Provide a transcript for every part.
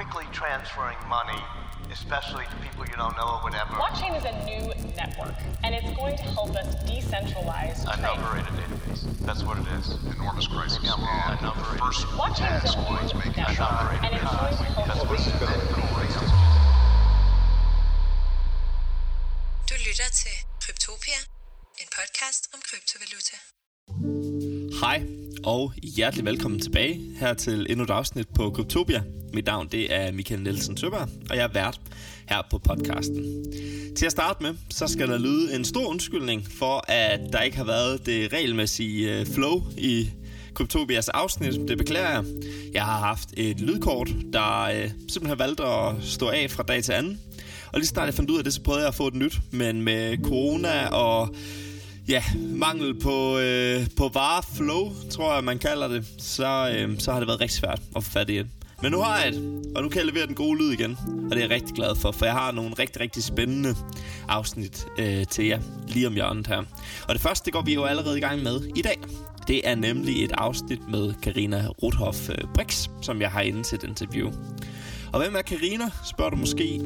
quickly transferring money, especially to people you don't know or whatever. Blockchain is a new network, and it's going to help us decentralize A trade. number in a database. That's what it is. enormous crisis. Yeah, well, and a number the in- first Blockchain is task a was new making network, and it's going to help That's us what. Du lytter til Kryptopia, en podcast om kryptovaluta. Hej og hjertelig velkommen tilbage her til endnu et afsnit på Kryptopia. Mit navn det er Michael Nielsen Søberg, og jeg er vært her på podcasten. Til at starte med, så skal der lyde en stor undskyldning for, at der ikke har været det regelmæssige øh, flow i Kryptobias afsnit. Det beklager jeg. Jeg har haft et lydkort, der øh, simpelthen har valgt at stå af fra dag til anden. Og lige snart jeg fandt ud af det, så prøvede jeg at få et nyt. Men med corona og ja, mangel på, øh, på vareflow, tror jeg, man kalder det, så, øh, så har det været rigtig svært at få fat i det. Men nu har jeg det, og nu kan jeg levere den gode lyd igen. Og det er jeg rigtig glad for, for jeg har nogle rigtig, rigtig spændende afsnit øh, til jer lige om hjørnet her. Og det første, det går vi jo allerede i gang med i dag. Det er nemlig et afsnit med Karina Rothoff øh, Brix, som jeg har inde til et interview. Og hvem er Karina, spørger du måske.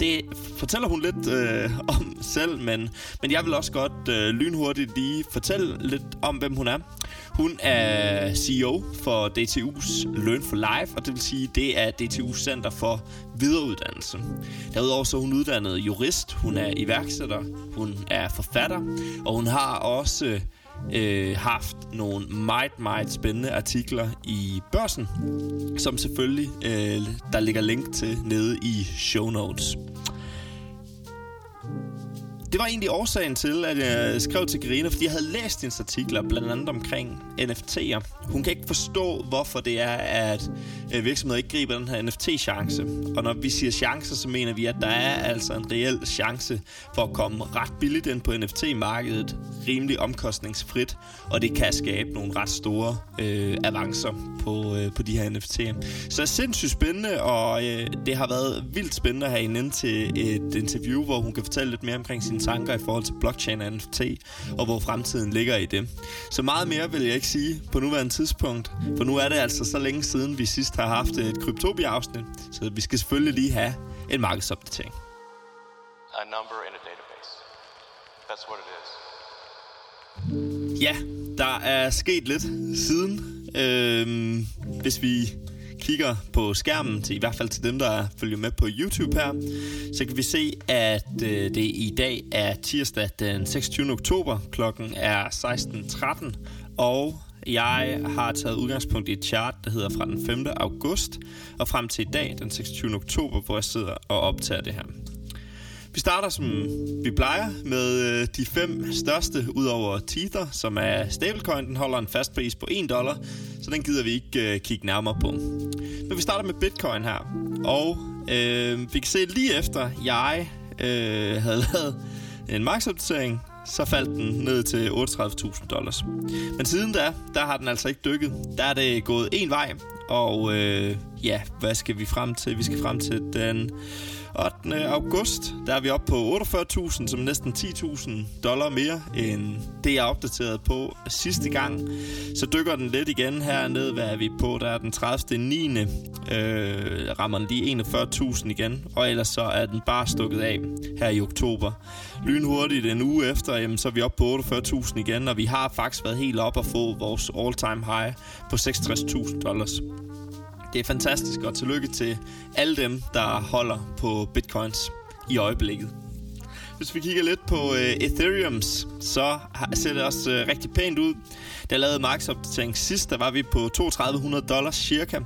Det fortæller hun lidt øh, om selv, men, men jeg vil også godt øh, lynhurtigt lige fortælle lidt om, hvem hun er. Hun er CEO for DTU's Learn for Life, og det vil sige, det er DTU's Center for Videreuddannelse. Derudover så er hun uddannet jurist, hun er iværksætter, hun er forfatter, og hun har også øh, haft nogle meget, meget spændende artikler i børsen, som selvfølgelig øh, der ligger link til nede i show notes. Det var egentlig årsagen til, at jeg skrev til Karina, fordi jeg havde læst hendes artikler, blandt andet omkring NFT'er. Hun kan ikke forstå, hvorfor det er, at øh, virksomheder ikke griber den her NFT-chance. Og når vi siger chancer, så mener vi, at der er altså en reel chance for at komme ret billigt ind på NFT-markedet, rimelig omkostningsfrit, og det kan skabe nogle ret store øh, avancer på, øh, på de her NFT'er. Så det er sindssygt spændende, og øh, det har været vildt spændende at have hende ind til et interview, hvor hun kan fortælle lidt mere omkring sin tanker i forhold til blockchain og NFT, og hvor fremtiden ligger i det. Så meget mere vil jeg ikke sige på nuværende tidspunkt, for nu er det altså så længe siden, vi sidst har haft et Kryptopia-afsnit, så vi skal selvfølgelig lige have en markedsopdatering. A number in a database. That's what it is. Ja, der er sket lidt siden. Øhm, hvis vi kigger på skærmen, til, i hvert fald til dem, der følger med på YouTube her, så kan vi se, at øh, det i dag er tirsdag den 26. oktober. Klokken er 16.13, og jeg har taget udgangspunkt i et chart, der hedder fra den 5. august og frem til i dag, den 26. oktober, hvor jeg sidder og optager det her. Vi starter som vi plejer med øh, de fem største udover Tether, som er stablecoin. Den holder en fast pris på 1 dollar, så den gider vi ikke øh, kigge nærmere på. Men vi starter med Bitcoin her. Og øh, vi kan se lige efter jeg øh, havde lavet en markedsopdatering, så faldt den ned til 38.000 dollars. Men siden da, der har den altså ikke dykket. Der er det gået en vej, og øh, ja, hvad skal vi frem til? Vi skal frem til den 8. august, der er vi oppe på 48.000, som er næsten 10.000 dollar mere end det, jeg opdateret på sidste gang. Så dykker den lidt igen hernede, hvad er vi på? Der er den 30. 9. Øh, rammer den lige 41.000 igen, og ellers så er den bare stukket af her i oktober. Lynhurtigt en uge efter, jamen, så er vi oppe på 48.000 igen, og vi har faktisk været helt op at få vores all-time high på 66.000 dollars. Det er fantastisk, og tillykke til alle dem, der holder på bitcoins i øjeblikket. Hvis vi kigger lidt på øh, Ethereums, så ser det også øh, rigtig pænt ud. Der lavede markedsopdatering sidst, der var vi på 3200 dollars cirka.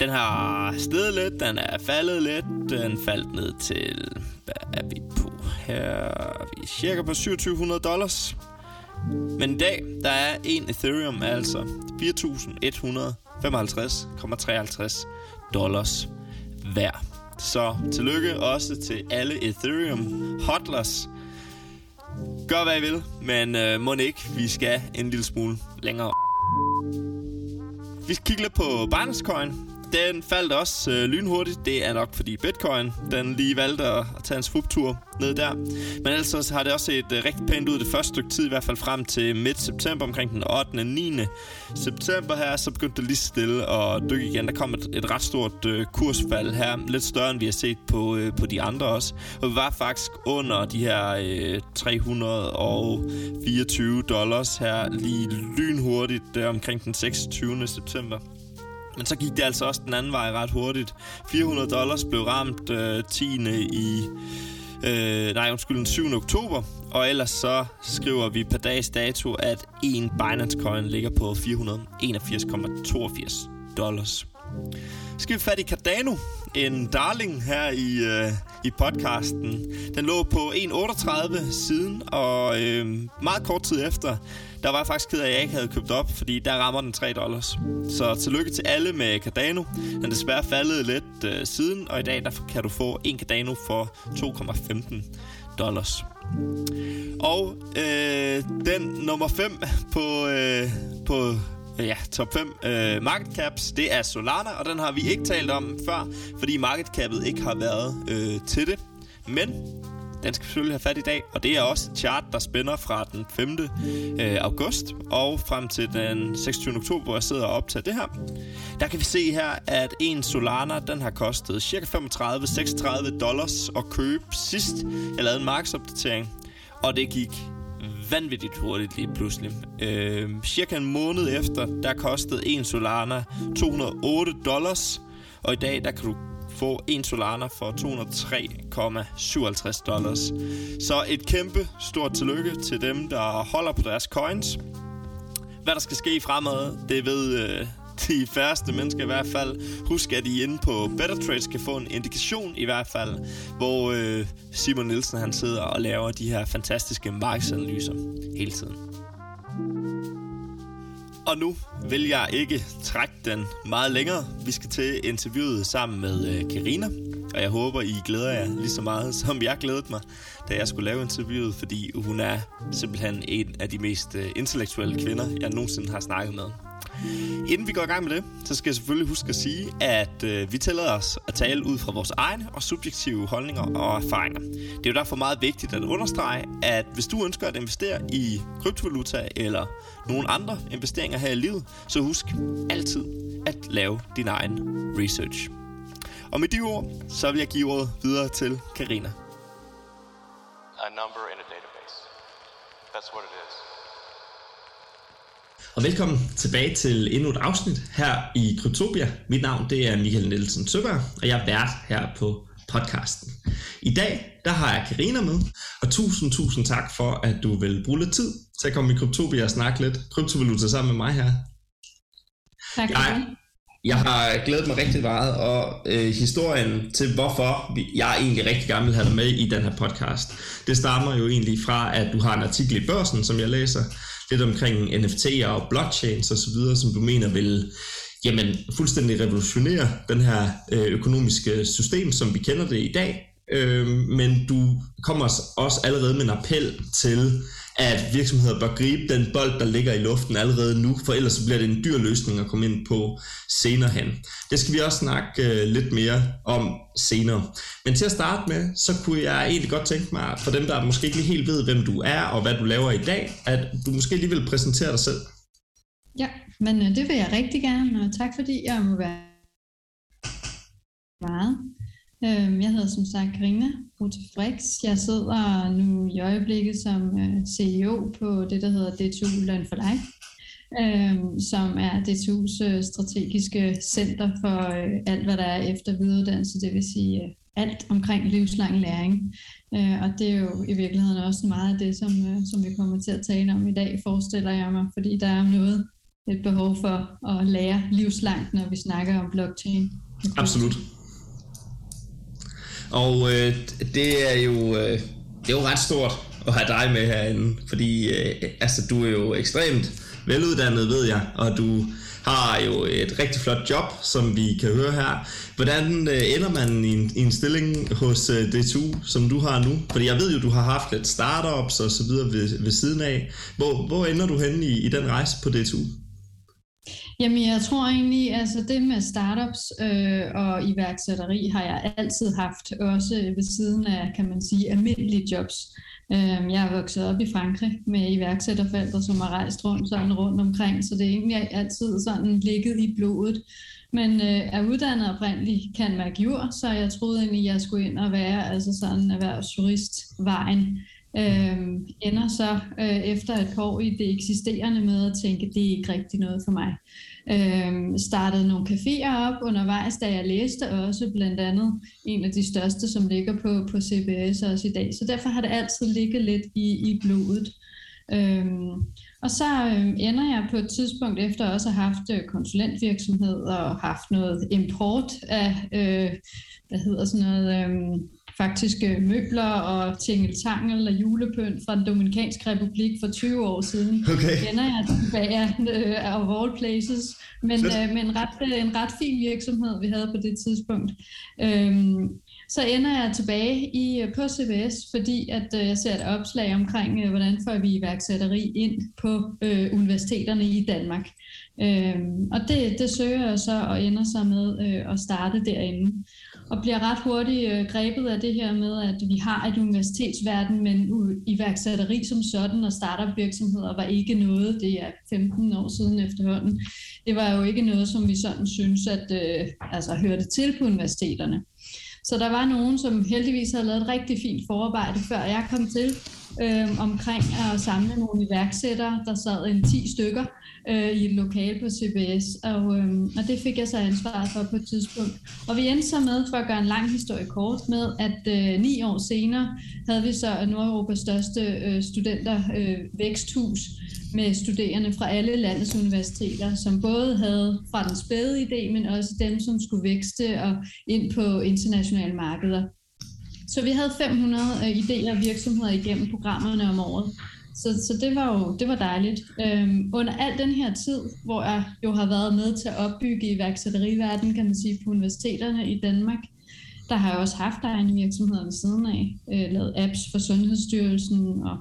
Den har steget lidt, den er faldet lidt, den faldt ned til, hvad er vi på her? Vi er cirka på 2700 dollars. Men i dag, der er en Ethereum altså 4100 55,53 dollars værd. Så tillykke også til alle Ethereum hodlers. Gør hvad I vil, men øh, må ikke, vi skal en lille smule længere. Vi skal kigge lidt på Binance Coin, den faldt også øh, lynhurtigt. Det er nok fordi Bitcoin, den lige valgte at, at tage en svuptur ned der. Men ellers så har det også set øh, rigtig pænt ud det første stykke tid, i hvert fald frem til midt september, omkring den 8. og 9. september her, så begyndte det lige stille at dykke igen. Der kom et, et ret stort øh, kursfald her, lidt større end vi har set på, øh, på de andre også. Og vi var faktisk under de her øh, 324 dollars her lige lynhurtigt øh, omkring den 26. september. Men så gik det altså også den anden vej ret hurtigt. 400 dollars blev ramt øh, 10. i... Øh, nej, undskyld, den 7. oktober. Og ellers så skriver vi per dags dato, at en Binance Coin ligger på 481,82 dollars. Skal vi fat i Cardano, en darling her i, øh, i podcasten. Den lå på 1,38 siden, og øh, meget kort tid efter, der var jeg faktisk ked af, at jeg ikke havde købt op, fordi der rammer den 3 dollars. Så tillykke til alle med Cardano. Den er desværre faldet lidt øh, siden, og i dag der kan du få en Cardano for 2,15 dollars. Og øh, den nummer 5 på, øh, på ja, top 5 øh, market caps, det er Solana, og den har vi ikke talt om før, fordi market capet ikke har været øh, til det. Men den skal vi selvfølgelig have fat i dag, og det er også et chart, der spænder fra den 5. Øh, august og frem til den 26. oktober, hvor jeg sidder og optager det her. Der kan vi se her, at en Solana, den har kostet cirka 35-36 dollars at købe sidst. Jeg lavede en markedsopdatering, og det gik vanvittigt hurtigt lige pludselig. Øh, cirka en måned efter, der kostede en Solana 208 dollars, og i dag, der kan du få en Solana for 203,57 dollars. Så et kæmpe stort tillykke til dem, der holder på deres coins. Hvad der skal ske fremad, det ved øh, de færreste mennesker i hvert fald. Husk, at I inde på Better Trades kan få en indikation i hvert fald, hvor øh, Simon Nielsen han sidder og laver de her fantastiske markedsanalyser hele tiden. Og nu vil jeg ikke trække den meget længere. Vi skal til interviewet sammen med øh, Karina, og jeg håber, I glæder jer lige så meget, som jeg glædede mig, da jeg skulle lave interviewet, fordi hun er simpelthen en af de mest øh, intellektuelle kvinder, jeg nogensinde har snakket med. Inden vi går i gang med det, så skal jeg selvfølgelig huske at sige, at øh, vi tillader os at tale ud fra vores egne og subjektive holdninger og erfaringer. Det er jo derfor meget vigtigt at understrege, at hvis du ønsker at investere i kryptovaluta eller nogle andre investeringer her i livet, så husk altid at lave din egen research. Og med de ord, så vil jeg give ordet videre til Karina. A number in a database. That's what it is. Og velkommen tilbage til endnu et afsnit her i Kryptopia. Mit navn det er Michael Nielsen Søberg, og jeg er vært her på podcasten. I dag der har jeg Karina med, og tusind, tusind tak for, at du vil bruge lidt tid til at komme i Kryptopia og snakke lidt kryptovaluta sammen med mig her. Tak Jeg, jeg har glædet mig rigtig meget, og øh, historien til hvorfor jeg egentlig rigtig gerne vil have dig med i den her podcast, det stammer jo egentlig fra, at du har en artikel i børsen, som jeg læser, lidt omkring NFT'er og blockchains osv., som du mener vil jamen, fuldstændig revolutionere den her øh, økonomiske system, som vi kender det i dag. Øh, men du kommer også allerede med en appel til, at virksomheder bør gribe den bold, der ligger i luften allerede nu, for ellers så bliver det en dyr løsning at komme ind på senere hen. Det skal vi også snakke øh, lidt mere om senere. Men til at starte med, så kunne jeg egentlig godt tænke mig, for dem, der måske ikke lige helt ved, hvem du er og hvad du laver i dag, at du måske lige vil præsentere dig selv. Ja, men øh, det vil jeg rigtig gerne, og tak fordi jeg må være meget. Øhm, Jeg hedder som sagt Karina Rute Frix. Jeg sidder nu i øjeblikket som øh, CEO på det, der hedder DTU Løn for Life, øhm, som er DTU's øh, strategiske center for øh, alt, hvad der er efter videreuddannelse, det vil sige alt omkring livslang læring. Og det er jo i virkeligheden også meget af det, som, som vi kommer til at tale om i dag, forestiller jeg mig, fordi der er noget, et behov for at lære livslangt, når vi snakker om blockchain. Absolut. Og øh, det er jo øh, det er jo ret stort at have dig med herinde, fordi øh, altså du er jo ekstremt veluddannet, ved jeg, og du har jo et rigtig flot job, som vi kan høre her. Hvordan øh, ender man i en, i en stilling hos øh, DTU, som du har nu? Fordi jeg ved jo, du har haft lidt startups og så videre ved, ved siden af. Hvor, hvor ender du henne i, i den rejse på DTU? Jamen, jeg tror egentlig, altså det med startups øh, og iværksætteri har jeg altid haft, også ved siden af, kan man sige, almindelige jobs. Øh, jeg er vokset op i Frankrig med iværksætterforældre, som har rejst rundt, sådan rundt omkring, så det er egentlig altid sådan ligget i blodet. Men øh, er uddannet oprindeligt kan man jord, så jeg troede egentlig, at jeg skulle ind og være altså sådan erhvervsjuristvejen. Øh, ender så øh, efter et par år i det eksisterende med at tænke, det er ikke rigtig noget for mig. Øh, startede nogle caféer op undervejs, da jeg læste også blandt andet en af de største, som ligger på, på CBS også i dag. Så derfor har det altid ligget lidt i, i blodet. Øhm, og så øh, ender jeg på et tidspunkt efter også at have haft øh, konsulentvirksomhed og haft noget import af, øh, hvad hedder sådan noget, øh, faktiske møbler og tingeltangel og julepynt fra den Dominikanske Republik for 20 år siden. Okay. Ender jeg tilbage øh, of all places, men, øh, men ret, øh, en ret fin virksomhed, vi havde på det tidspunkt. Øhm, så ender jeg tilbage i, på CBS, fordi at øh, jeg ser et opslag omkring, øh, hvordan får vi iværksætteri ind på øh, universiteterne i Danmark. Øhm, og det, det søger jeg så og ender så med øh, at starte derinde og bliver ret hurtigt øh, grebet af det her med, at vi har et universitetsverden, men iværksætteri som sådan og startup-virksomheder var ikke noget, det er 15 år siden efterhånden, det var jo ikke noget, som vi sådan synes, at øh, altså, hørte til på universiteterne. Så der var nogen, som heldigvis havde lavet et rigtig fint forarbejde, før jeg kom til, øh, omkring at samle nogle iværksættere. Der sad en 10 stykker, øh, i et lokal på CBS, og, øh, og det fik jeg så ansvaret for på et tidspunkt. Og vi endte så med, for at gøre en lang historie kort, med at øh, ni år senere havde vi så Nordeuropas største øh, studenter øh, væksthus med studerende fra alle landets universiteter, som både havde fra den spæde idé, men også dem, som skulle vækste og ind på internationale markeder. Så vi havde 500 øh, idéer og virksomheder igennem programmerne om året. Så, så det var jo det var dejligt. Øhm, under al den her tid, hvor jeg jo har været med til at opbygge iværksætteriverdenen, kan man sige, på universiteterne i Danmark, der har jeg også haft egne virksomheder ved siden af, øh, lavet apps for Sundhedsstyrelsen, og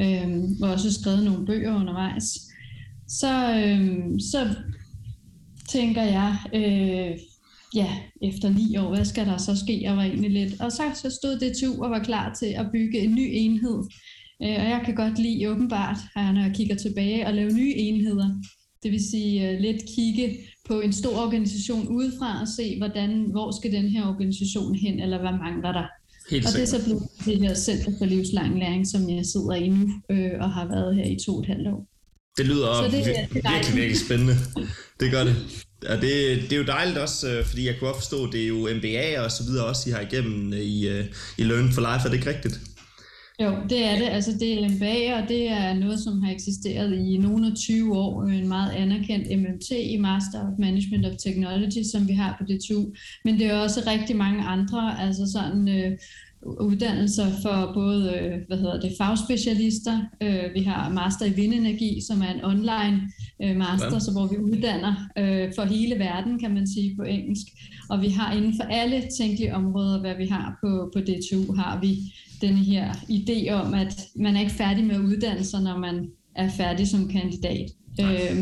øh, og også skrevet nogle bøger undervejs. Så, øh, så tænker jeg, øh, ja, efter ni år, hvad skal der så ske? Jeg var egentlig lidt, og så, så stod det DTU og var klar til at bygge en ny enhed Øh, og jeg kan godt lide åbenbart, når jeg kigger tilbage, at lave nye enheder. Det vil sige uh, lidt kigge på en stor organisation udefra og se, hvordan, hvor skal den her organisation hen, eller hvad mangler der. Helt og det er så blevet det her Center for Livslang Læring, som jeg sidder i nu øh, og har været her i to og et halvt år. Det lyder så det, vir- virkelig, virkelig spændende. Det gør det. Og det, det er jo dejligt også, øh, fordi jeg kunne også forstå, at det er jo MBA og så videre også, I har igennem øh, i, øh, i Learn for Life. Er det ikke rigtigt? Jo, det er det. Altså, det er MBA, og det er noget, som har eksisteret i nogle af 20 år. En meget anerkendt MMT i Master of Management of Technology, som vi har på DTU. Men det er også rigtig mange andre, altså sådan... Øh, uddannelser for både øh, hvad hedder det, fagspecialister. Øh, vi har Master i Vindenergi, som er en online øh, master, ja. så hvor vi uddanner for hele verden, kan man sige på engelsk. Og vi har inden for alle tænkelige områder, hvad vi har på, på DTU, har vi denne her idé om, at man er ikke færdig med at uddanne sig, når man er færdig som kandidat.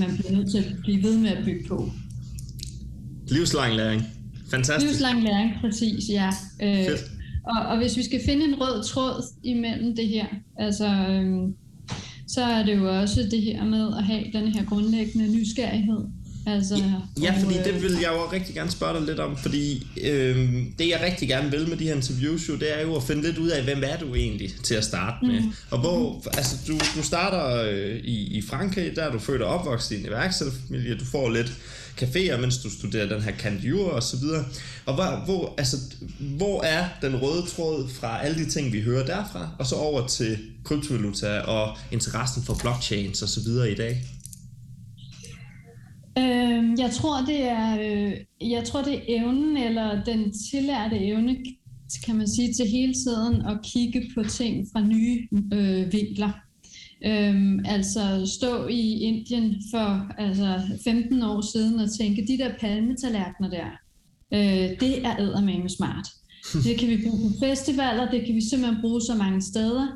Man bliver nødt til at blive ved med at bygge på. Livslang læring. Fantastisk. Livslang læring, præcis, ja. Øh, og, og hvis vi skal finde en rød tråd imellem det her, altså, øh, så er det jo også det her med at have den her grundlæggende nysgerrighed Altså, ja, fordi øh... det vil jeg jo rigtig gerne spørge dig lidt om, fordi øh, det jeg rigtig gerne vil med de her interviews jo, det er jo at finde lidt ud af, hvem er du egentlig til at starte med. Mm. Og hvor, altså du, du starter øh, i, i Frankrig, der er du født og opvokset i en iværksætterfamilie, du får lidt caféer, mens du studerer den her kandidatur og så videre. Og hvor, hvor, altså, hvor er den røde tråd fra alle de ting, vi hører derfra, og så over til kryptovaluta og interessen for blockchains og så videre i dag? Øh, jeg tror, det er, øh, jeg tror, det er evnen, eller den tillærte evne, kan man sige, til hele tiden at kigge på ting fra nye øh, vinkler. Øhm, altså stå i Indien for altså 15 år siden og tænke, de der palmetallerkener der, øh, det er eddermame smart. Det kan vi bruge på festivaler, det kan vi simpelthen bruge så mange steder.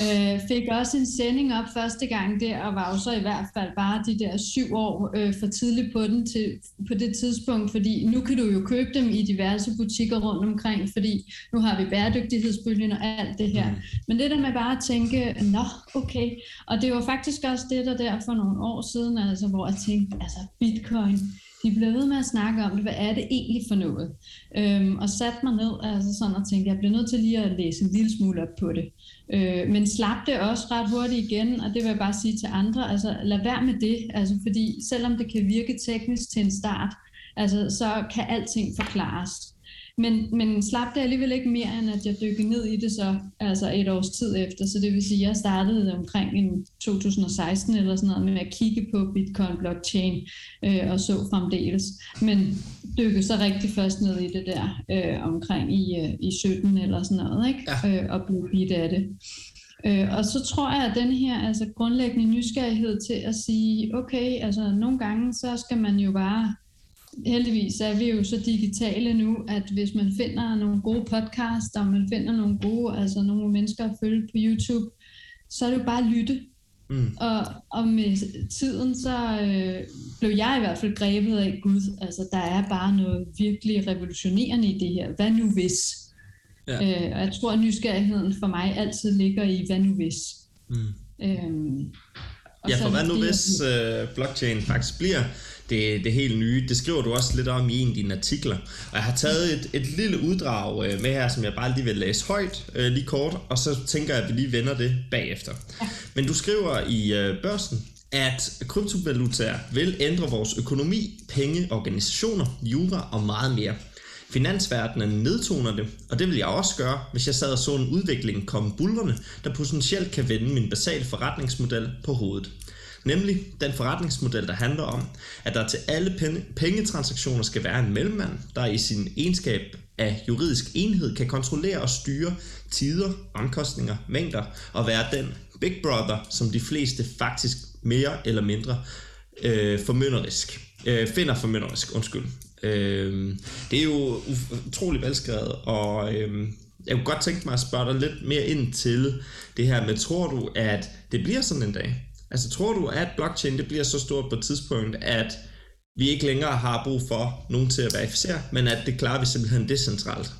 Øh, fik også en sending op første gang der, og var jo så i hvert fald bare de der syv år øh, for tidligt på den til, på det tidspunkt, fordi nu kan du jo købe dem i diverse butikker rundt omkring, fordi nu har vi bæredygtighedsbølgen og alt det her. Mm. Men det der med bare at tænke, nå, okay. Og det var faktisk også det der der for nogle år siden, altså, hvor jeg tænkte, altså bitcoin, de bliver ved med at snakke om det, hvad er det egentlig for noget? Øhm, og satte mig ned altså sådan og tænkte, jeg bliver nødt til lige at læse en lille smule op på det. Øh, men slap det også ret hurtigt igen, og det vil jeg bare sige til andre, altså lad være med det, altså fordi selvom det kan virke teknisk til en start, altså så kan alting forklares. Men, men slap det alligevel ikke mere, end at jeg dykkede ned i det så altså et års tid efter. Så det vil sige, at jeg startede omkring en 2016 eller sådan noget med at kigge på Bitcoin blockchain øh, og så fremdeles. Men dykkede så rigtig først ned i det der øh, omkring i, øh, i 17 eller sådan noget, ikke? Ja. Øh, og blev bit af det. Øh, og så tror jeg, at den her altså grundlæggende nysgerrighed til at sige, okay, altså nogle gange, så skal man jo bare heldigvis er vi jo så digitale nu, at hvis man finder nogle gode podcasts, og man finder nogle gode, altså nogle mennesker at følge på YouTube, så er det jo bare at lytte. Mm. Og, og med tiden, så øh, blev jeg i hvert fald grebet af Gud. Altså, der er bare noget virkelig revolutionerende i det her. Hvad nu hvis? Ja. Øh, og jeg tror, at nysgerrigheden for mig altid ligger i, hvad nu hvis? Mm. Øhm, ja, for hvad nu hvis øh, blockchain faktisk bliver det, det helt nye. Det skriver du også lidt om i en af dine artikler. Og jeg har taget et, et lille uddrag øh, med her, som jeg bare lige vil læse højt, øh, lige kort, og så tænker jeg, at vi lige vender det bagefter. Men du skriver i øh, børsen, at kryptovalutaer vil ændre vores økonomi, penge, organisationer, jura og meget mere. Finansverdenen nedtoner det, og det vil jeg også gøre, hvis jeg sad og så en udvikling komme bulverne, der potentielt kan vende min basale forretningsmodel på hovedet. Nemlig den forretningsmodel, der handler om, at der til alle pengetransaktioner skal være en mellemmand, der i sin egenskab af juridisk enhed kan kontrollere og styre tider, omkostninger, mængder og være den big brother, som de fleste faktisk mere eller mindre øh, formynderisk, øh, finder formynderisk, undskyld. Øh, det er jo utrolig velskrevet, og øh, jeg kunne godt tænke mig at spørge dig lidt mere ind til det her med, tror du, at det bliver sådan en dag? Altså tror du, at blockchain det bliver så stort på et tidspunkt, at vi ikke længere har brug for nogen til at verificere, men at det klarer vi simpelthen decentralt?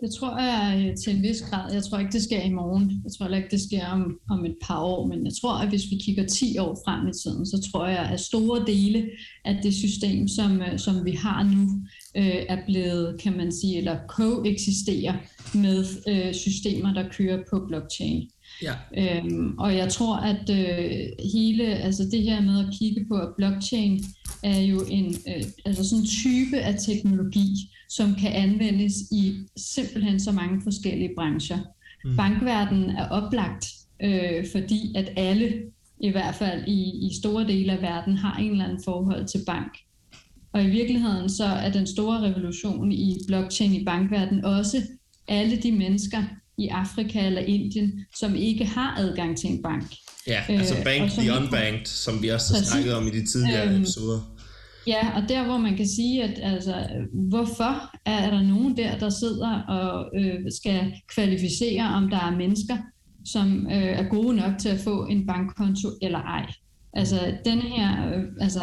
Det tror jeg øh, til en vis grad. Jeg tror ikke, det sker i morgen. Jeg tror heller ikke, det sker om, om et par år. Men jeg tror, at hvis vi kigger 10 år frem i tiden, så tror jeg, at store dele af det system, som, øh, som vi har nu, øh, er blevet, kan man sige, eller koeksisterer med øh, systemer, der kører på blockchain. Ja. Øhm, og jeg tror, at øh, hele, altså det her med at kigge på, at blockchain er jo en øh, altså sådan en type af teknologi, som kan anvendes i simpelthen så mange forskellige brancher. Mm. Bankverdenen er oplagt, øh, fordi at alle, i hvert fald i, i store dele af verden, har en eller anden forhold til bank. Og i virkeligheden så er den store revolution i blockchain i bankverdenen også alle de mennesker, i Afrika eller Indien, som ikke har adgang til en bank. Ja, altså øh, bank the unbanked, som vi også har snakket om i de tidligere øhm, episoder. Ja, og der hvor man kan sige, at altså, hvorfor er der nogen der, der sidder og øh, skal kvalificere, om der er mennesker, som øh, er gode nok til at få en bankkonto eller ej. Altså den her, øh, altså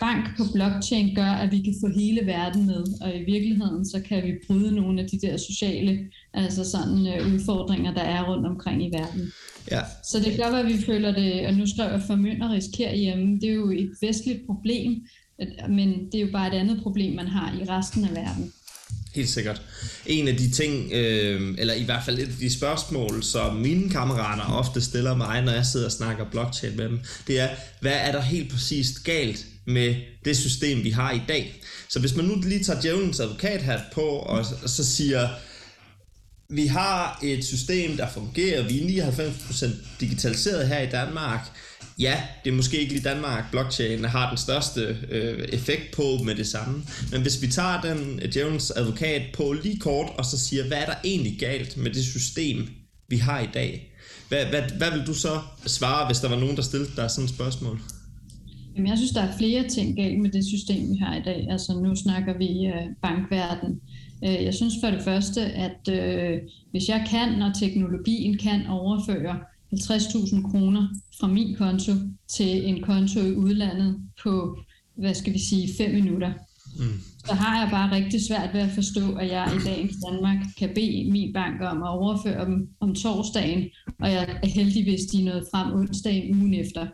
bank på blockchain gør, at vi kan få hele verden med, og i virkeligheden så kan vi bryde nogle af de der sociale altså sådan, øh, udfordringer, der er rundt omkring i verden. Ja. Så det gør, at vi føler det, og nu skriver jeg formynderisk herhjemme, det er jo et vestligt problem, men det er jo bare et andet problem, man har i resten af verden. Helt sikkert. En af de ting, øh, eller i hvert fald et af de spørgsmål, som mine kammerater ofte stiller mig, når jeg sidder og snakker blockchain med dem, det er, hvad er der helt præcist galt med det system, vi har i dag? Så hvis man nu lige tager djævelens advokathat på, og, og så siger, vi har et system, der fungerer, vi er 99% digitaliseret her i Danmark, ja, det er måske ikke lige Danmark, blockchain har den største øh, effekt på med det samme. Men hvis vi tager den djævelens advokat på lige kort, og så siger, hvad er der egentlig galt med det system, vi har i dag? Hvad, hvad, hvad vil du så svare, hvis der var nogen, der stillede dig sådan et spørgsmål? Jamen, jeg synes, der er flere ting galt med det system, vi har i dag. Altså, nu snakker vi uh, bankverden. Uh, jeg synes for det første, at uh, hvis jeg kan, og teknologien kan overføre 50.000 kroner fra min konto til en konto i udlandet på, hvad skal vi sige, 5 minutter, mm. så har jeg bare rigtig svært ved at forstå, at jeg i dagens Danmark kan bede min bank om at overføre dem om torsdagen, og jeg er heldig, hvis de er nået frem onsdagen ugen efter.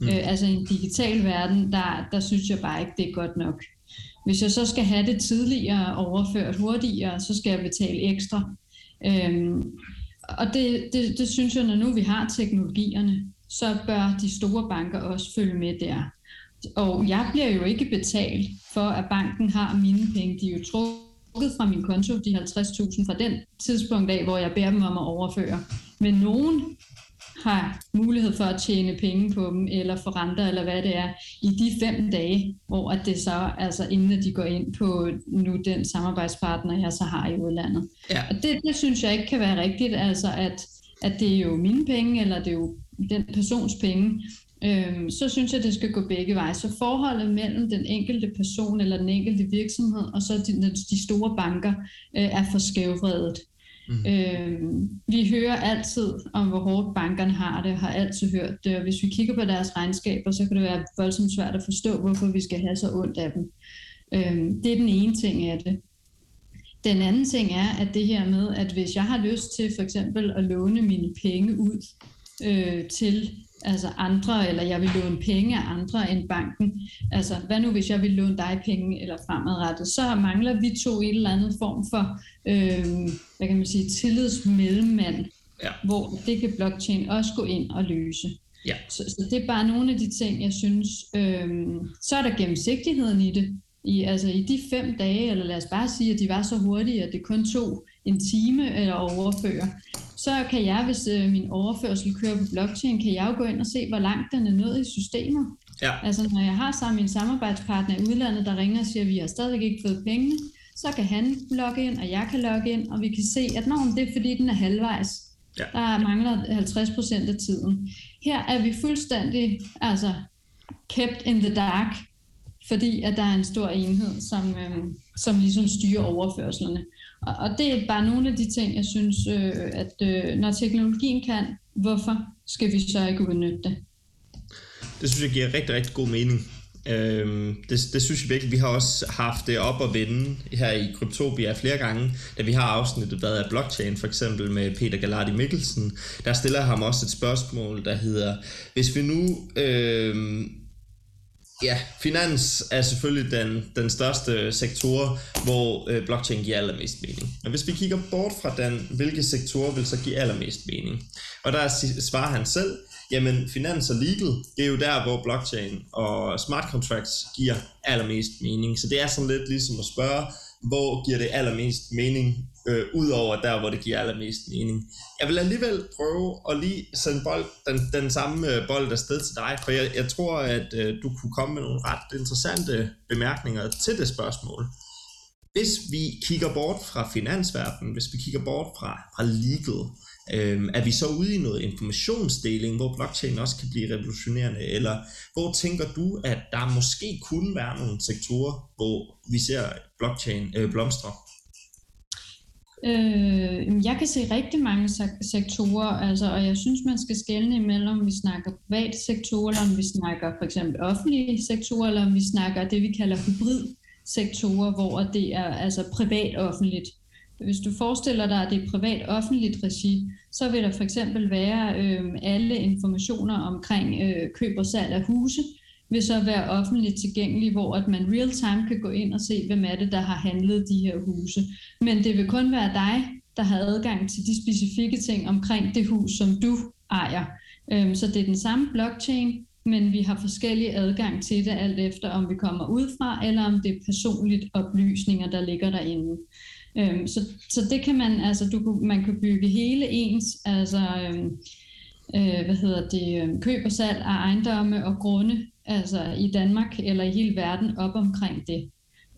Mm. Øh, altså i en digital verden, der, der synes jeg bare ikke, det er godt nok. Hvis jeg så skal have det tidligere overført hurtigere, så skal jeg betale ekstra. Øhm, og det, det, det synes jeg, når nu vi har teknologierne, så bør de store banker også følge med der. Og jeg bliver jo ikke betalt for, at banken har mine penge. De er jo trukket fra min konto, de 50.000 fra den tidspunkt af, hvor jeg beder dem om at overføre. Men nogen har mulighed for at tjene penge på dem, eller få renter, eller hvad det er, i de fem dage, hvor at det så, altså inden de går ind på nu den samarbejdspartner, jeg så har i udlandet. Ja. Og det, det synes jeg ikke kan være rigtigt, altså at, at det er jo mine penge, eller det er jo den persons penge, øhm, så synes jeg, det skal gå begge veje. Så forholdet mellem den enkelte person eller den enkelte virksomhed og så de, de store banker øh, er for skævvredet. Mm. Øh, vi hører altid om, hvor hårdt bankerne har det, har altid hørt det, og hvis vi kigger på deres regnskaber, så kan det være voldsomt svært at forstå, hvorfor vi skal have så ondt af dem. Øh, det er den ene ting af det. Den anden ting er, at det her med, at hvis jeg har lyst til for eksempel at låne mine penge ud øh, til altså andre, eller jeg vil låne penge af andre end banken. Altså, hvad nu hvis jeg vil låne dig penge eller fremadrettet? Så mangler vi to en eller anden form for, øh, hvad kan man sige, tillidsmellemmand, ja. hvor det kan blockchain også gå ind og løse. Ja. Så, så det er bare nogle af de ting, jeg synes. Øh, så er der gennemsigtigheden i det. I, altså i de fem dage, eller lad os bare sige, at de var så hurtige, at det kun tog en time eller overføre, så kan jeg, hvis øh, min overførsel kører på blockchain, kan jeg jo gå ind og se, hvor langt den er nået i systemet. Ja. Altså når jeg har sammen min samarbejdspartner i udlandet, der ringer og siger, at vi har stadigvæk ikke fået pengene, så kan han logge ind, og jeg kan logge ind, og vi kan se, at når det er fordi, den er halvvejs. Ja. Der mangler 50 procent af tiden. Her er vi fuldstændig altså, kept in the dark, fordi at der er en stor enhed, som, øh, som ligesom styrer overførslerne. Og, og det er bare nogle af de ting, jeg synes, øh, at øh, når teknologien kan, hvorfor skal vi så ikke udnytte det? Det synes jeg giver rigtig, rigtig god mening. Øhm, det, det synes jeg virkelig, vi har også haft det op at vende her i Kryptopia flere gange, da vi har afsnittet været af blockchain, for eksempel med Peter Galardi Mikkelsen, der stiller ham også et spørgsmål, der hedder, hvis vi nu øhm, Ja, finans er selvfølgelig den, den største sektor, hvor øh, blockchain giver allermest mening. Men hvis vi kigger bort fra den, hvilke sektorer vil så give allermest mening? Og der svarer han selv, jamen finans og legal, det er jo der, hvor blockchain og smart contracts giver allermest mening. Så det er sådan lidt ligesom at spørge, hvor giver det allermest mening, øh, ud over der, hvor det giver allermest mening. Jeg vil alligevel prøve at lige sende bold, den, den samme øh, bold afsted til dig, for jeg, jeg tror, at øh, du kunne komme med nogle ret interessante bemærkninger til det spørgsmål. Hvis vi kigger bort fra finansverdenen, hvis vi kigger bort fra, fra legal, øh, er vi så ude i noget informationsdeling, hvor blockchain også kan blive revolutionerende, eller hvor tænker du, at der måske kunne være nogle sektorer, hvor vi ser blockchain øh, blomstre? Øh, jeg kan se rigtig mange sektorer, altså, og jeg synes, man skal skelne imellem, om vi snakker privat sektorer, eller om vi snakker for eksempel offentlige sektorer, eller om vi snakker det, vi kalder hybrid-sektorer, hvor det er altså privat-offentligt. Hvis du forestiller dig, at det er privat-offentligt regi, så vil der for eksempel være øh, alle informationer omkring øh, køb og salg af huse, vil så være offentligt tilgængelig, hvor at man real time kan gå ind og se, hvem er det, der har handlet de her huse. Men det vil kun være dig, der har adgang til de specifikke ting omkring det hus, som du ejer. Øhm, så det er den samme blockchain, men vi har forskellige adgang til det, alt efter om vi kommer ud fra, eller om det er personligt oplysninger, der ligger derinde. Øhm, så, så det kan man, altså du, man kan bygge hele ens, altså øhm, øh, hvad hedder det, køb og salg af ejendomme og grunde altså i Danmark eller i hele verden op omkring det.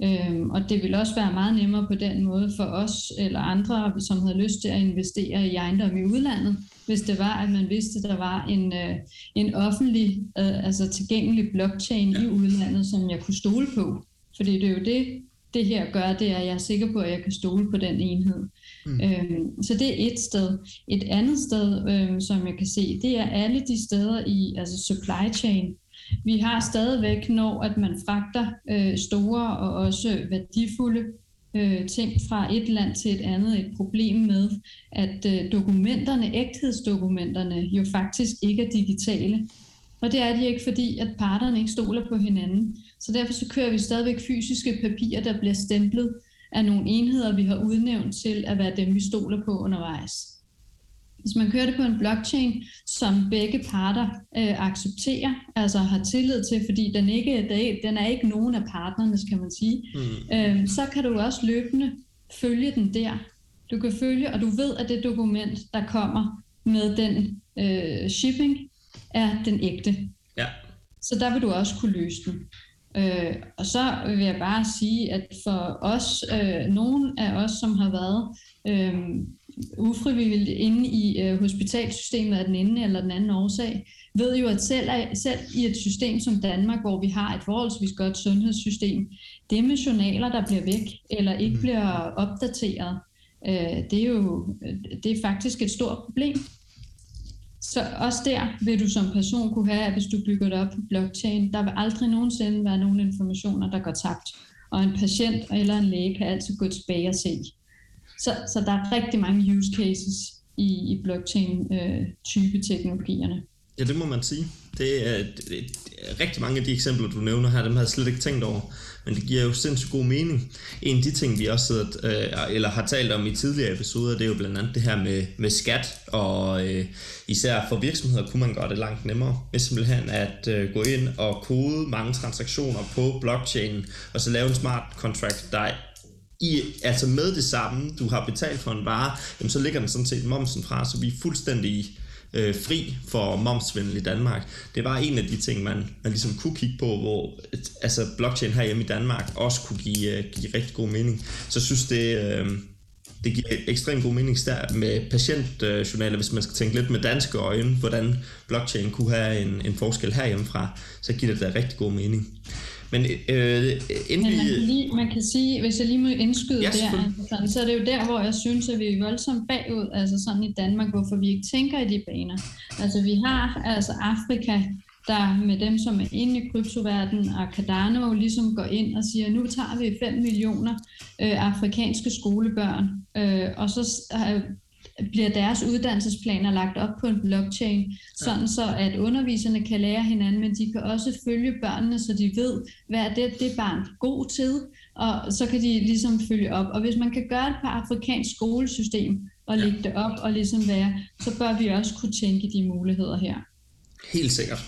Øhm, og det vil også være meget nemmere på den måde for os eller andre, som havde lyst til at investere i ejendom i udlandet, hvis det var, at man vidste, at der var en, øh, en offentlig, øh, altså tilgængelig blockchain ja. i udlandet, som jeg kunne stole på. Fordi det er jo det, det her gør, det er, at jeg er sikker på, at jeg kan stole på den enhed. Mm. Øhm, så det er et sted. Et andet sted, øhm, som jeg kan se, det er alle de steder i altså supply chain. Vi har stadigvæk, når at man fragter øh, store og også værdifulde øh, ting fra et land til et andet, et problem med, at øh, dokumenterne, ægthedsdokumenterne, jo faktisk ikke er digitale. Og det er de ikke, fordi at parterne ikke stoler på hinanden. Så derfor så kører vi stadigvæk fysiske papirer, der bliver stemplet af nogle enheder, vi har udnævnt til at være dem, vi stoler på undervejs. Hvis man kører det på en blockchain, som begge parter øh, accepterer, altså har tillid til, fordi den, ikke, den er ikke nogen af partnerne, kan man sige, mm. øh, så kan du også løbende følge den der. Du kan følge, og du ved, at det dokument, der kommer med den øh, shipping, er den ægte. Ja. Så der vil du også kunne løse den. Øh, og så vil jeg bare sige, at for os, øh, nogen af os, som har været øh, ufrivilligt inde i øh, hospitalsystemet af den ene eller den anden årsag, ved jo, at selv, selv i et system som Danmark, hvor vi har et forholdsvis godt sundhedssystem, det med journaler, der bliver væk eller ikke mm. bliver opdateret, øh, det er jo det er faktisk et stort problem. Så også der vil du som person kunne have, at hvis du bygger det op på blockchain, der vil aldrig nogensinde være nogen informationer, der går tabt. Og en patient eller en læge kan altid gå tilbage og se. Så, så der er rigtig mange use cases i, i blockchain-type øh, teknologierne. Ja, det må man sige. Det er, det er rigtig mange af de eksempler, du nævner her, dem har jeg slet ikke tænkt over. Men det giver jo sindssygt god mening. En af de ting, vi også sidder, øh, eller har talt om i tidligere episoder, det er jo blandt andet det her med, med skat, og øh, især for virksomheder kunne man gøre det langt nemmere, ved simpelthen at øh, gå ind og kode mange transaktioner på blockchain, og så lave en smart contract, der i, altså med det samme, du har betalt for en vare, jamen så ligger den sådan set momsen fra, så vi er fuldstændig øh, fri for momsvindel i Danmark. Det var en af de ting, man, man ligesom kunne kigge på, hvor et, altså blockchain herhjemme i Danmark også kunne give, øh, give rigtig god mening. Så jeg synes, det, øh, det giver ekstremt god mening med patientjournaler, hvis man skal tænke lidt med danske øjne, hvordan blockchain kunne have en, en forskel herhjemmefra, så giver det da rigtig god mening. Men øh, inden Men man, kan lige, man kan sige, hvis jeg lige må indskyde ja, der, altså sådan, så er det jo der, hvor jeg synes, at vi er voldsomt bagud, altså sådan i Danmark, hvorfor vi ikke tænker i de baner. Altså vi har altså Afrika, der med dem, som er inde i kryptoverdenen, og Cardano ligesom går ind og siger, nu tager vi 5 millioner øh, afrikanske skolebørn, øh, og så øh, bliver deres uddannelsesplaner lagt op på en blockchain, sådan så at underviserne kan lære hinanden, men de kan også følge børnene, så de ved, hvad er det, det barn god til, og så kan de ligesom følge op. Og hvis man kan gøre det på afrikansk skolesystem, og lægge det op og ligesom være, så bør vi også kunne tænke de muligheder her. Helt sikkert.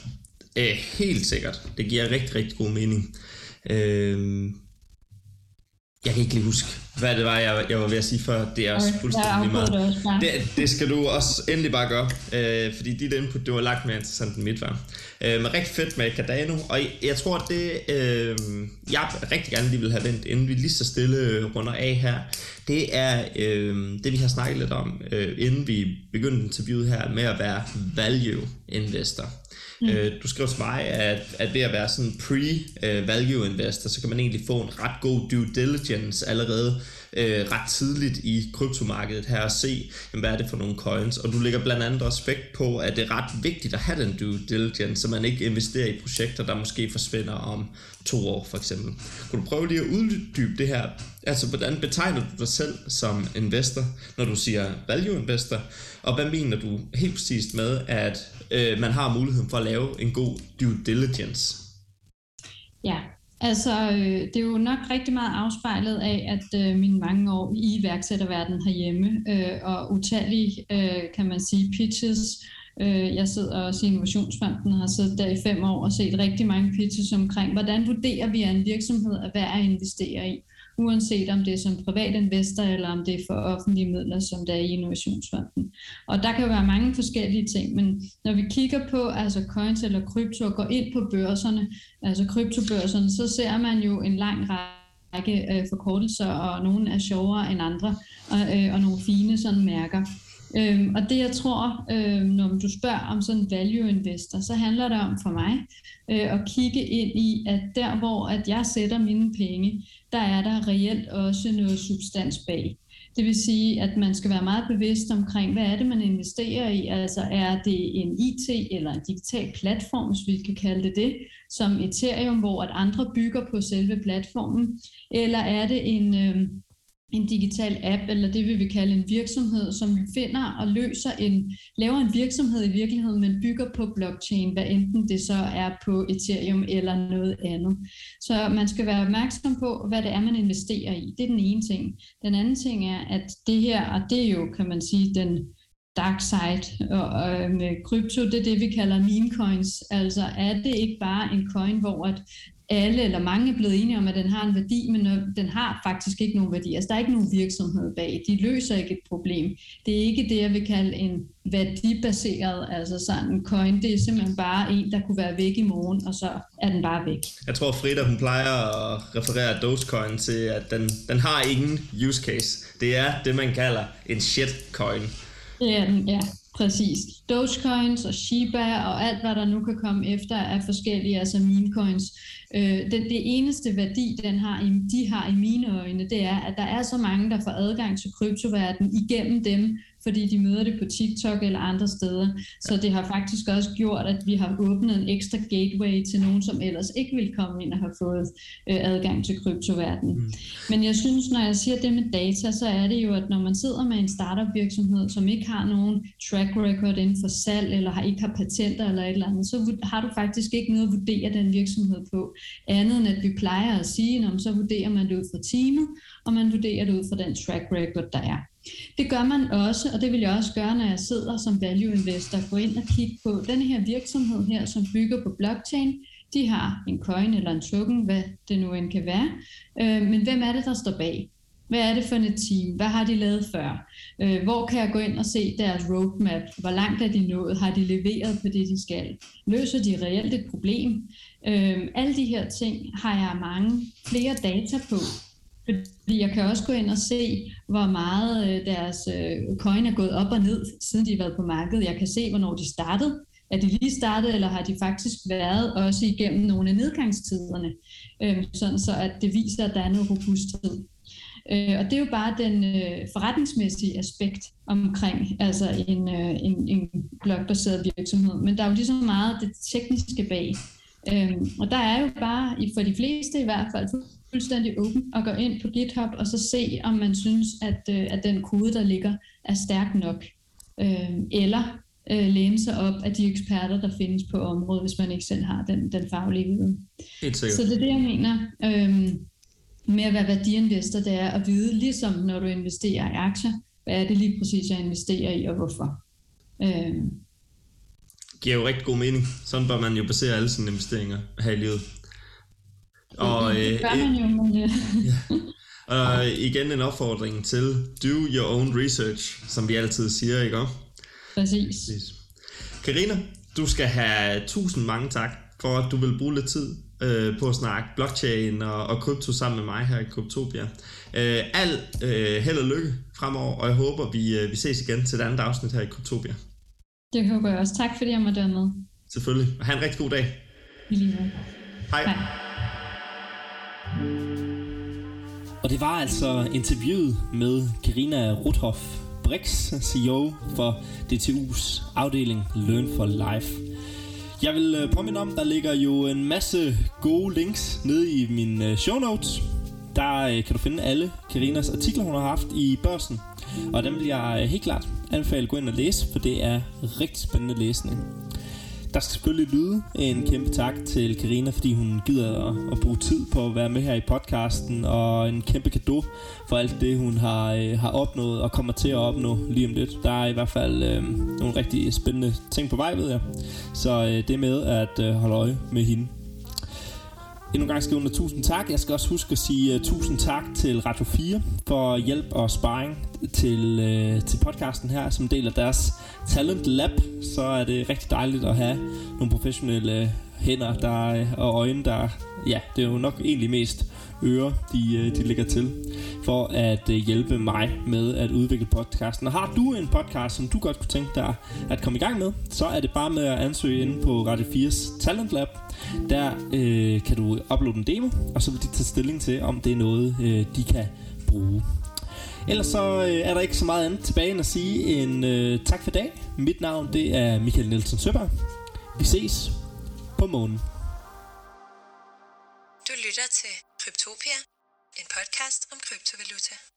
Æh, helt sikkert. Det giver rigtig, rigtig god mening. Øh, jeg kan ikke lige huske, hvad det var, jeg, jeg var ved at sige før. Det er også okay, fuldstændig meget. Det, det, det skal du også endelig bare gøre, øh, fordi dit input, det var langt mere interessant end mit var. Øh, men rigtig fedt med Cardano, og jeg, jeg tror, at det, øh, jeg rigtig gerne lige vil have vendt, inden vi lige så stille runder af her, det er øh, det, vi har snakket lidt om, øh, inden vi begyndte interviewet her, med at være value investor. Mm. Øh, du skrev til mig, at, at ved at være sådan pre-value investor, så kan man egentlig få en ret god due diligence allerede øh, ret tidligt i kryptomarkedet her og se, jamen, hvad er det for nogle coins. Og du lægger blandt andet også vægt på, at det er ret vigtigt at have den due diligence, så man ikke investerer i projekter, der måske forsvinder om to år for eksempel. Kunne du prøve lige at uddybe det her? Altså, hvordan betegner du dig selv som investor, når du siger value investor? Og hvad mener du helt præcist med, at øh, man har muligheden for at lave en god due diligence? Ja, altså øh, det er jo nok rigtig meget afspejlet af, at øh, mine mange år i iværksætterverdenen herhjemme, øh, og utallige, øh, kan man sige, pitches, øh, jeg sidder også i Innovationsfonden og har siddet der i fem år og set rigtig mange pitches omkring, hvordan vurderer vi, at en virksomhed er værd at investere i? Uanset om det er som privat investor, eller om det er for offentlige midler, som der er i Innovationsfonden. Og der kan jo være mange forskellige ting, men når vi kigger på altså coins eller krypto og går ind på børserne, altså kryptobørserne, så ser man jo en lang række række øh, forkortelser, og nogle er sjovere end andre, og, øh, og nogle fine sådan mærker. Øhm, og det jeg tror, øhm, når du spørger om sådan en value investor, så handler det om for mig øh, at kigge ind i, at der hvor at jeg sætter mine penge, der er der reelt også noget substans bag. Det vil sige, at man skal være meget bevidst omkring, hvad er det, man investerer i? Altså er det en IT eller en digital platform, hvis vi kan kalde det det, som Ethereum, hvor at andre bygger på selve platformen? Eller er det en, øh, en digital app, eller det vil vi kalde en virksomhed, som finder og løser en, laver en virksomhed i virkeligheden, men bygger på blockchain, hvad enten det så er på Ethereum eller noget andet. Så man skal være opmærksom på, hvad det er, man investerer i. Det er den ene ting. Den anden ting er, at det her, og det er jo, kan man sige, den dark side og, og øh, med krypto, det er det, vi kalder meme coins. Altså er det ikke bare en coin, hvor at alle eller mange er blevet enige om, at den har en værdi, men den har faktisk ikke nogen værdi. Altså der er ikke nogen virksomhed bag. De løser ikke et problem. Det er ikke det, jeg vil kalde en værdibaseret, altså sådan en coin. Det er simpelthen bare en, der kunne være væk i morgen, og så er den bare væk. Jeg tror, Frida, hun plejer at referere Dogecoin til, at den, den har ingen use case. Det er det, man kalder en shitcoin. Er den, ja. Præcis. Dogecoins og Shiba og alt, hvad der nu kan komme efter af forskellige, altså meme coins. Øh, det, det eneste værdi, den har, de har i mine øjne, det er, at der er så mange, der får adgang til kryptoverdenen igennem dem, fordi de møder det på TikTok eller andre steder. Så det har faktisk også gjort, at vi har åbnet en ekstra gateway til nogen, som ellers ikke ville komme ind og have fået øh, adgang til kryptoverdenen. Mm. Men jeg synes, når jeg siger det med data, så er det jo, at når man sidder med en startup virksomhed, som ikke har nogen track record inden for salg, eller har ikke har patenter eller et eller andet, så har du faktisk ikke noget at vurdere den virksomhed på, andet end at vi plejer at sige, så vurderer man det ud fra teamet, og man vurderer det ud fra den track record, der er. Det gør man også, og det vil jeg også gøre, når jeg sidder som value investor, gå ind og kigge på den her virksomhed her, som bygger på blockchain. De har en coin eller en token, hvad det nu end kan være. Øh, men hvem er det, der står bag? Hvad er det for et team? Hvad har de lavet før? Øh, hvor kan jeg gå ind og se deres roadmap? Hvor langt er de nået? Har de leveret på det, de skal? Løser de reelt et problem? Øh, alle de her ting har jeg mange flere data på, fordi jeg kan også gå ind og se, hvor meget øh, deres øh, coin er gået op og ned, siden de har været på markedet. Jeg kan se, hvornår de startede. Er de lige startet, eller har de faktisk været også igennem nogle af nedgangstiderne? Øhm, sådan så at det viser, at der er noget robusthed. Øh, og det er jo bare den forretningsmæssige aspekt omkring altså en, en, en blogbaseret virksomhed. Men der er jo lige så meget det tekniske bag. Øh, og der er jo bare, for de fleste i hvert fald, fuldstændig åben og gå ind på GitHub og så se, om man synes, at, øh, at den kode, der ligger, er stærk nok. Øh, eller øh, læne sig op af de eksperter, der findes på området, hvis man ikke selv har den, den faglige viden. Så det er det, jeg mener øh, med at være værdiinvestor, det er at vide, ligesom når du investerer i aktier, hvad er det lige præcis, jeg investerer i, og hvorfor. Øh, giver jo rigtig god mening. Sådan bør man jo basere alle sine investeringer her i livet. Og, det gør man jo, men... ja. Og igen en opfordring til do your own research, som vi altid siger, ikke Præcis. Præcis. Karina, du skal have tusind mange tak for, at du vil bruge lidt tid øh, på at snakke blockchain og, og krypto sammen med mig her i Kryptopia. Øh, al øh, held og lykke fremover, og jeg håber, vi, øh, vi ses igen til et andet afsnit her i Kryptopia. Det håber jeg også. Tak fordi jeg måtte være med. Selvfølgelig. Og have en rigtig god dag. I lige. Hej. Hej. Det var altså interviewet med Karina Ruthoff Brix, CEO for DTU's afdeling Learn for Life. Jeg vil øh, påminde om, der ligger jo en masse gode links nede i min øh, show notes. Der øh, kan du finde alle Karinas artikler, hun har haft i børsen. Og dem vil jeg helt klart anbefale at gå ind og læse, for det er rigtig spændende læsning. Der skal selvfølgelig lyde en kæmpe tak til Karina, fordi hun gider at, at bruge tid på at være med her i podcasten, og en kæmpe gave for alt det, hun har, øh, har opnået og kommer til at opnå lige om lidt. Der er i hvert fald øh, nogle rigtig spændende ting på vej, ved jeg. Så øh, det med at øh, holde øje med hende endnu en gang skrive under tusind tak. Jeg skal også huske at sige uh, tusind tak til Radio 4 for hjælp og sparring til, uh, til podcasten her, som del af deres Talent Lab. Så er det rigtig dejligt at have nogle professionelle hænder der, øh, og øjne, der... Ja, det er jo nok egentlig mest ører, de, øh, de ligger til for at øh, hjælpe mig med at udvikle podcasten. Og har du en podcast, som du godt kunne tænke dig at komme i gang med, så er det bare med at ansøge inde på Radio 4's Talent Lab. Der øh, kan du uploade en demo, og så vil de tage stilling til, om det er noget, øh, de kan bruge. Ellers så øh, er der ikke så meget andet tilbage end at sige en øh, tak for dag. Mit navn det er Michael Nielsen Søberg. Vi ses på månen. Du lytter til Kryptopia, en podcast om kryptovaluta.